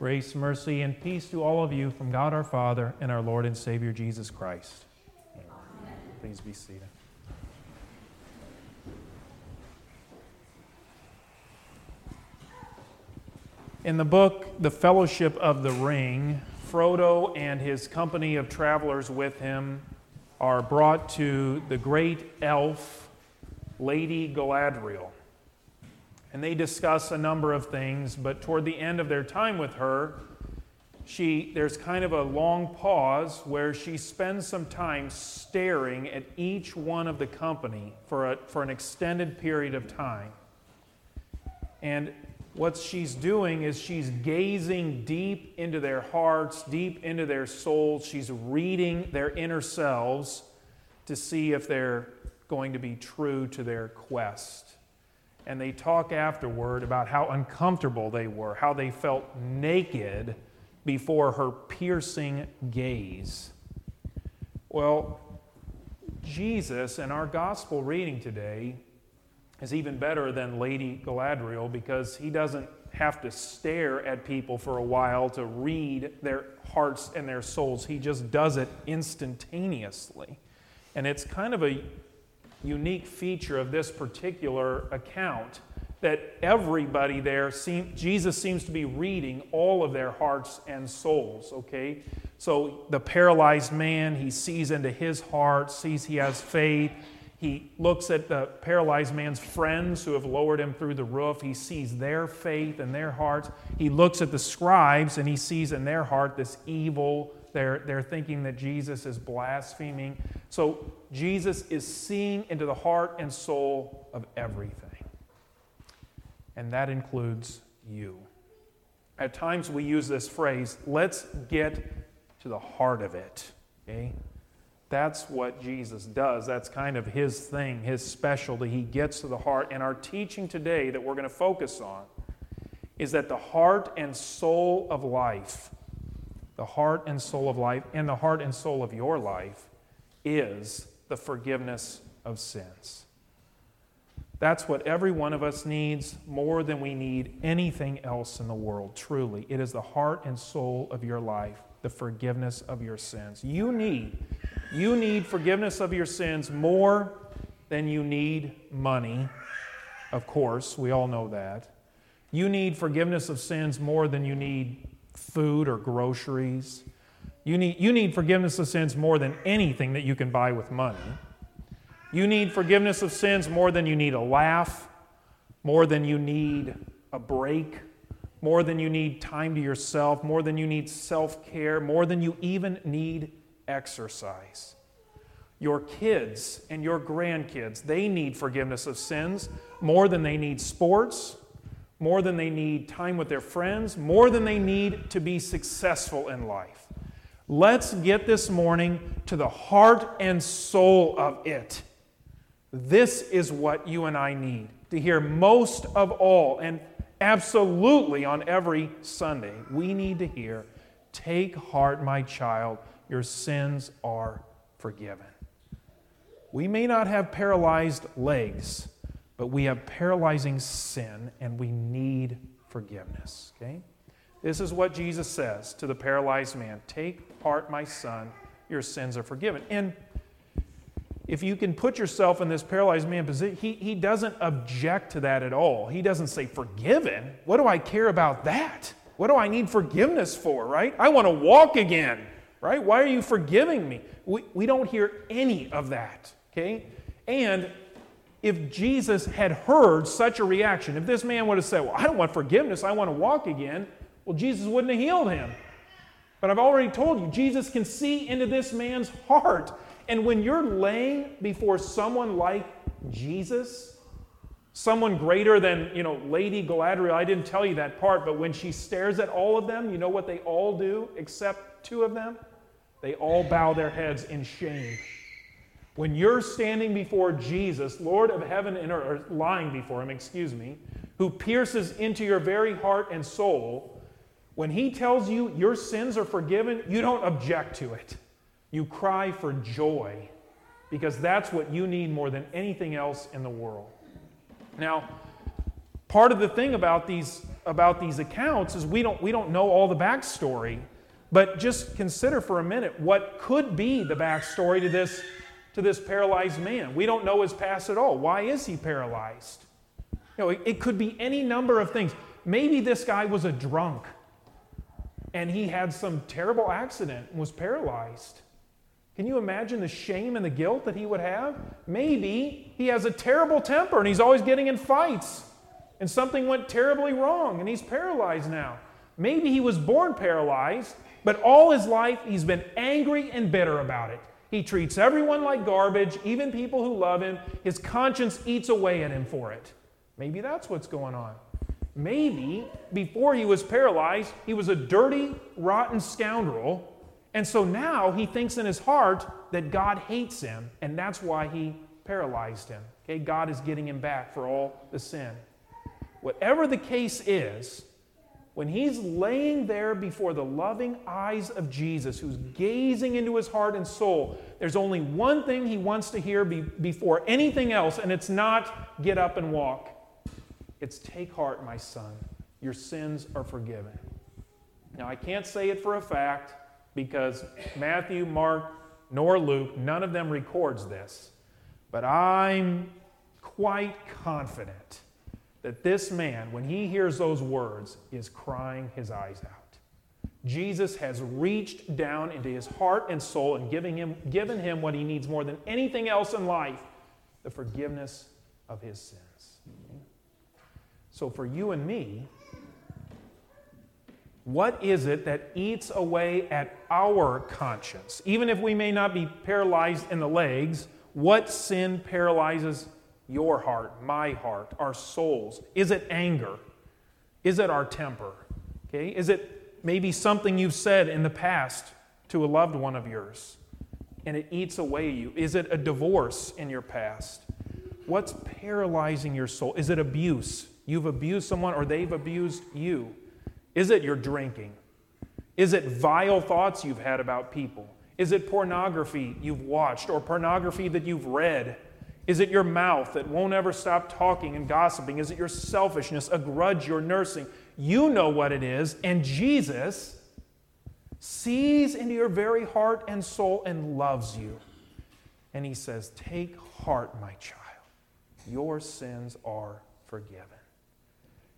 Grace, mercy, and peace to all of you from God our Father and our Lord and Savior Jesus Christ. Amen. Please be seated. In the book, The Fellowship of the Ring, Frodo and his company of travelers with him are brought to the great elf, Lady Galadriel. And they discuss a number of things, but toward the end of their time with her, she, there's kind of a long pause where she spends some time staring at each one of the company for, a, for an extended period of time. And what she's doing is she's gazing deep into their hearts, deep into their souls. She's reading their inner selves to see if they're going to be true to their quest and they talk afterward about how uncomfortable they were, how they felt naked before her piercing gaze. Well, Jesus in our gospel reading today is even better than Lady Galadriel because he doesn't have to stare at people for a while to read their hearts and their souls. He just does it instantaneously. And it's kind of a unique feature of this particular account that everybody there seem, Jesus seems to be reading all of their hearts and souls, okay? So the paralyzed man, he sees into his heart, sees he has faith. He looks at the paralyzed man's friends who have lowered him through the roof. He sees their faith and their hearts. He looks at the scribes and he sees in their heart this evil. They're, they're thinking that Jesus is blaspheming. So Jesus is seeing into the heart and soul of everything. And that includes you. At times we use this phrase, let's get to the heart of it. Okay? That's what Jesus does. That's kind of his thing, his specialty. He gets to the heart. And our teaching today that we're going to focus on is that the heart and soul of life, the heart and soul of life, and the heart and soul of your life is the forgiveness of sins. That's what every one of us needs more than we need anything else in the world, truly. It is the heart and soul of your life, the forgiveness of your sins. You need you need forgiveness of your sins more than you need money. Of course, we all know that. You need forgiveness of sins more than you need food or groceries. You need, you need forgiveness of sins more than anything that you can buy with money. You need forgiveness of sins more than you need a laugh, more than you need a break, more than you need time to yourself, more than you need self care, more than you even need exercise. Your kids and your grandkids, they need forgiveness of sins more than they need sports, more than they need time with their friends, more than they need to be successful in life. Let's get this morning to the heart and soul of it. This is what you and I need to hear most of all, and absolutely on every Sunday. We need to hear Take heart, my child, your sins are forgiven. We may not have paralyzed legs, but we have paralyzing sin, and we need forgiveness. Okay? This is what Jesus says to the paralyzed man Take heart, my son, your sins are forgiven. And if you can put yourself in this paralyzed man position, he, he doesn't object to that at all. He doesn't say, Forgiven? What do I care about that? What do I need forgiveness for, right? I want to walk again, right? Why are you forgiving me? We, we don't hear any of that, okay? And if Jesus had heard such a reaction, if this man would have said, Well, I don't want forgiveness, I want to walk again, well, Jesus wouldn't have healed him. But I've already told you, Jesus can see into this man's heart. And when you're laying before someone like Jesus, someone greater than, you know, Lady Galadriel, I didn't tell you that part, but when she stares at all of them, you know what they all do except two of them? They all bow their heads in shame. When you're standing before Jesus, Lord of heaven and earth, lying before him, excuse me, who pierces into your very heart and soul, when he tells you your sins are forgiven, you don't object to it. You cry for joy because that's what you need more than anything else in the world. Now, part of the thing about these about these accounts is we don't, we don't know all the backstory. But just consider for a minute what could be the backstory to this, to this paralyzed man. We don't know his past at all. Why is he paralyzed? You know, it, it could be any number of things. Maybe this guy was a drunk and he had some terrible accident and was paralyzed. Can you imagine the shame and the guilt that he would have? Maybe he has a terrible temper and he's always getting in fights and something went terribly wrong and he's paralyzed now. Maybe he was born paralyzed but all his life, he's been angry and bitter about it. He treats everyone like garbage, even people who love him. His conscience eats away at him for it. Maybe that's what's going on. Maybe before he was paralyzed, he was a dirty, rotten scoundrel. And so now he thinks in his heart that God hates him, and that's why he paralyzed him. Okay, God is getting him back for all the sin. Whatever the case is, when he's laying there before the loving eyes of Jesus, who's gazing into his heart and soul, there's only one thing he wants to hear be, before anything else, and it's not get up and walk. It's take heart, my son. Your sins are forgiven. Now, I can't say it for a fact because Matthew, Mark, nor Luke, none of them records this. But I'm quite confident that this man, when he hears those words, is crying his eyes out. Jesus has reached down into his heart and soul and giving him, given him what he needs more than anything else in life the forgiveness of his sins. So, for you and me, what is it that eats away at our conscience? Even if we may not be paralyzed in the legs, what sin paralyzes your heart, my heart, our souls? Is it anger? Is it our temper? Okay? Is it maybe something you've said in the past to a loved one of yours and it eats away you? Is it a divorce in your past? What's paralyzing your soul? Is it abuse? You've abused someone or they've abused you? Is it your drinking? Is it vile thoughts you've had about people? Is it pornography you've watched or pornography that you've read? Is it your mouth that won't ever stop talking and gossiping? Is it your selfishness, a grudge you're nursing? You know what it is, and Jesus sees into your very heart and soul and loves you. And he says, Take heart, my child. Your sins are forgiven.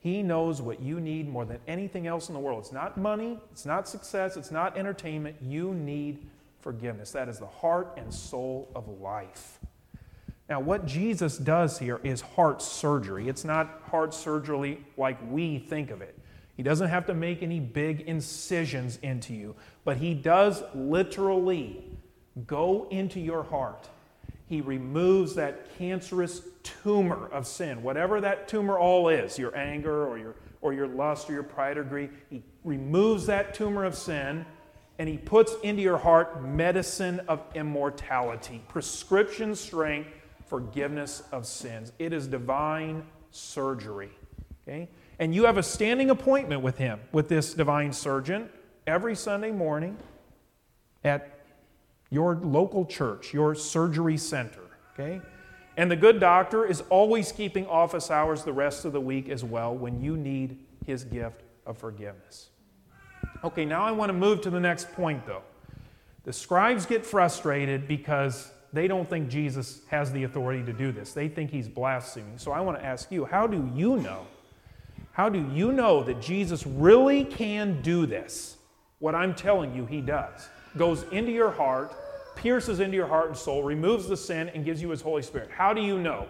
He knows what you need more than anything else in the world. It's not money, it's not success, it's not entertainment. You need forgiveness. That is the heart and soul of life. Now, what Jesus does here is heart surgery. It's not heart surgery like we think of it. He doesn't have to make any big incisions into you, but he does literally go into your heart. He removes that cancerous tumor of sin, whatever that tumor all is your anger or your, or your lust or your pride or greed. He removes that tumor of sin and he puts into your heart medicine of immortality, prescription strength forgiveness of sins. It is divine surgery. Okay? And you have a standing appointment with him, with this divine surgeon, every Sunday morning at your local church, your surgery center. Okay? And the good doctor is always keeping office hours the rest of the week as well when you need his gift of forgiveness. Okay, now I want to move to the next point though. The scribes get frustrated because they don't think Jesus has the authority to do this. They think he's blaspheming. So I want to ask you how do you know? How do you know that Jesus really can do this? What I'm telling you, he does. Goes into your heart, pierces into your heart and soul, removes the sin, and gives you his Holy Spirit. How do you know?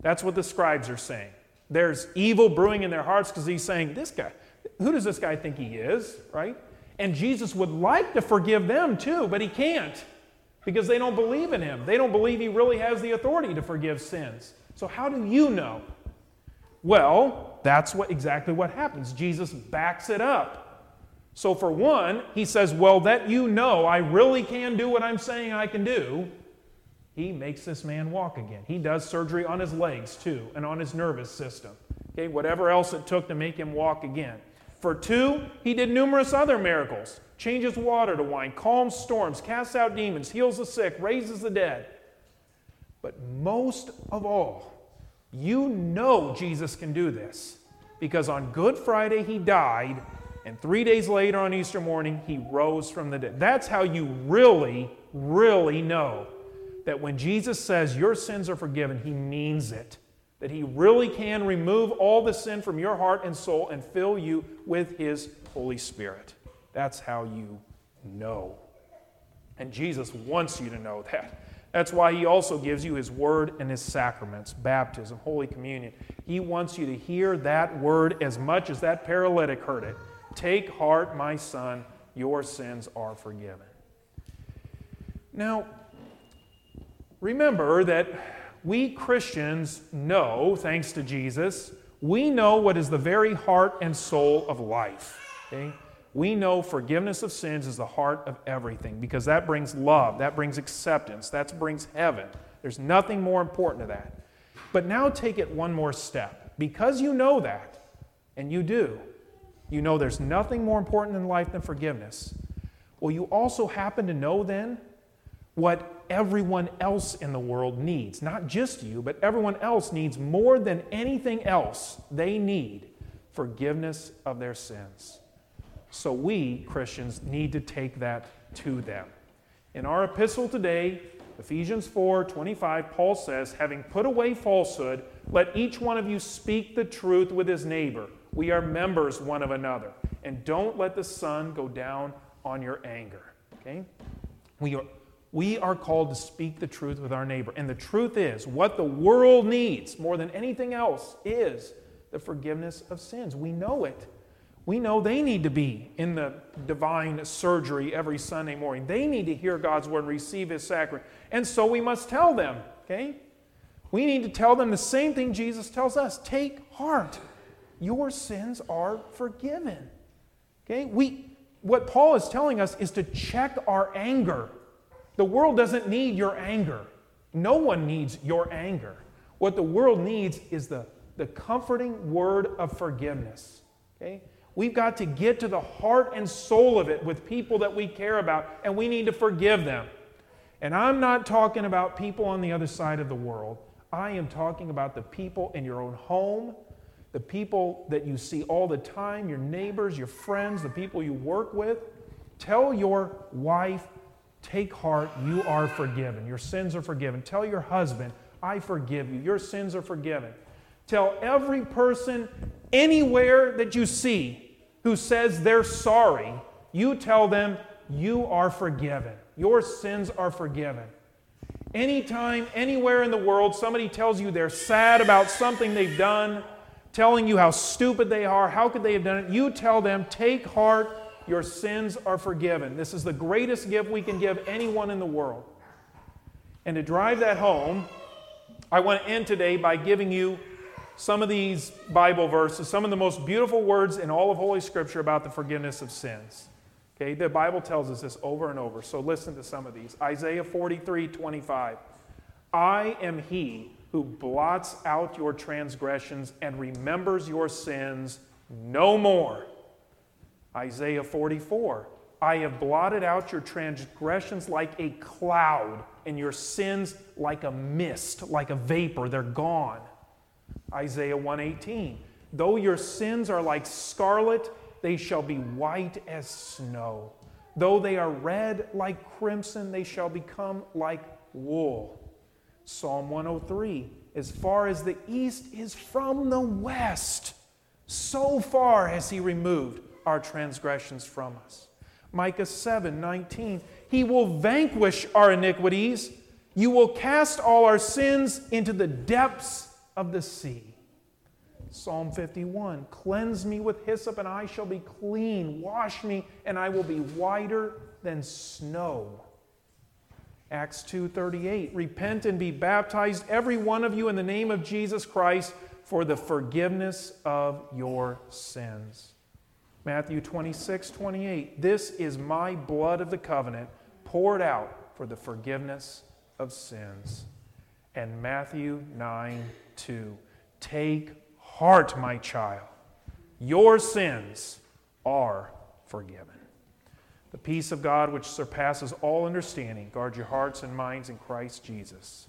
That's what the scribes are saying. There's evil brewing in their hearts because he's saying, This guy, who does this guy think he is, right? And Jesus would like to forgive them too, but he can't because they don't believe in him. They don't believe he really has the authority to forgive sins. So, how do you know? Well, that's what, exactly what happens. Jesus backs it up. So, for one, he says, Well, that you know I really can do what I'm saying I can do. He makes this man walk again. He does surgery on his legs too and on his nervous system. Okay, whatever else it took to make him walk again. For two, he did numerous other miracles changes water to wine, calms storms, casts out demons, heals the sick, raises the dead. But most of all, you know Jesus can do this. Because on Good Friday he died, and three days later on Easter morning he rose from the dead. That's how you really, really know that when Jesus says your sins are forgiven, he means it. That he really can remove all the sin from your heart and soul and fill you with his Holy Spirit. That's how you know. And Jesus wants you to know that. That's why he also gives you his word and his sacraments baptism, Holy Communion. He wants you to hear that word as much as that paralytic heard it. Take heart, my son, your sins are forgiven. Now, remember that we Christians know, thanks to Jesus, we know what is the very heart and soul of life. Okay? We know forgiveness of sins is the heart of everything because that brings love, that brings acceptance, that brings heaven. There's nothing more important to that. But now take it one more step. Because you know that, and you do, you know there's nothing more important in life than forgiveness. Well, you also happen to know then what everyone else in the world needs. Not just you, but everyone else needs more than anything else. They need forgiveness of their sins. So we, Christians, need to take that to them. In our epistle today, Ephesians 4 25, Paul says, Having put away falsehood, let each one of you speak the truth with his neighbor. We are members one of another. And don't let the sun go down on your anger. Okay? We are, we are called to speak the truth with our neighbor. And the truth is, what the world needs more than anything else is the forgiveness of sins. We know it. We know they need to be in the divine surgery every Sunday morning. They need to hear God's word and receive his sacrament. And so we must tell them, okay? We need to tell them the same thing Jesus tells us take heart. Your sins are forgiven. Okay? We, what Paul is telling us is to check our anger. The world doesn't need your anger. No one needs your anger. What the world needs is the, the comforting word of forgiveness. Okay? We've got to get to the heart and soul of it with people that we care about, and we need to forgive them. And I'm not talking about people on the other side of the world. I am talking about the people in your own home, the people that you see all the time, your neighbors, your friends, the people you work with. Tell your wife, take heart, you are forgiven. Your sins are forgiven. Tell your husband, I forgive you. Your sins are forgiven. Tell every person anywhere that you see who says they're sorry, you tell them you are forgiven. Your sins are forgiven. Anytime, anywhere in the world, somebody tells you they're sad about something they've done, telling you how stupid they are, how could they have done it, you tell them, take heart, your sins are forgiven. This is the greatest gift we can give anyone in the world. And to drive that home, I want to end today by giving you some of these Bible verses, some of the most beautiful words in all of Holy Scripture about the forgiveness of sins. Okay, the Bible tells us this over and over, so listen to some of these. Isaiah 43 25. I am he who blots out your transgressions and remembers your sins no more. Isaiah 44. I have blotted out your transgressions like a cloud, and your sins like a mist, like a vapor. They're gone. Isaiah 118. Though your sins are like scarlet, they shall be white as snow. Though they are red like crimson, they shall become like wool. Psalm 103 As far as the east is from the west, so far has he removed our transgressions from us. Micah 7 19 He will vanquish our iniquities. You will cast all our sins into the depths of the sea. Psalm 51 Cleanse me with hyssop, and I shall be clean. Wash me, and I will be whiter than snow. Acts 2:38 Repent and be baptized every one of you in the name of Jesus Christ for the forgiveness of your sins. Matthew 26, 28. This is my blood of the covenant poured out for the forgiveness of sins. And Matthew 9, 2. Take heart, my child. Your sins are forgiven. The peace of God, which surpasses all understanding, guard your hearts and minds in Christ Jesus.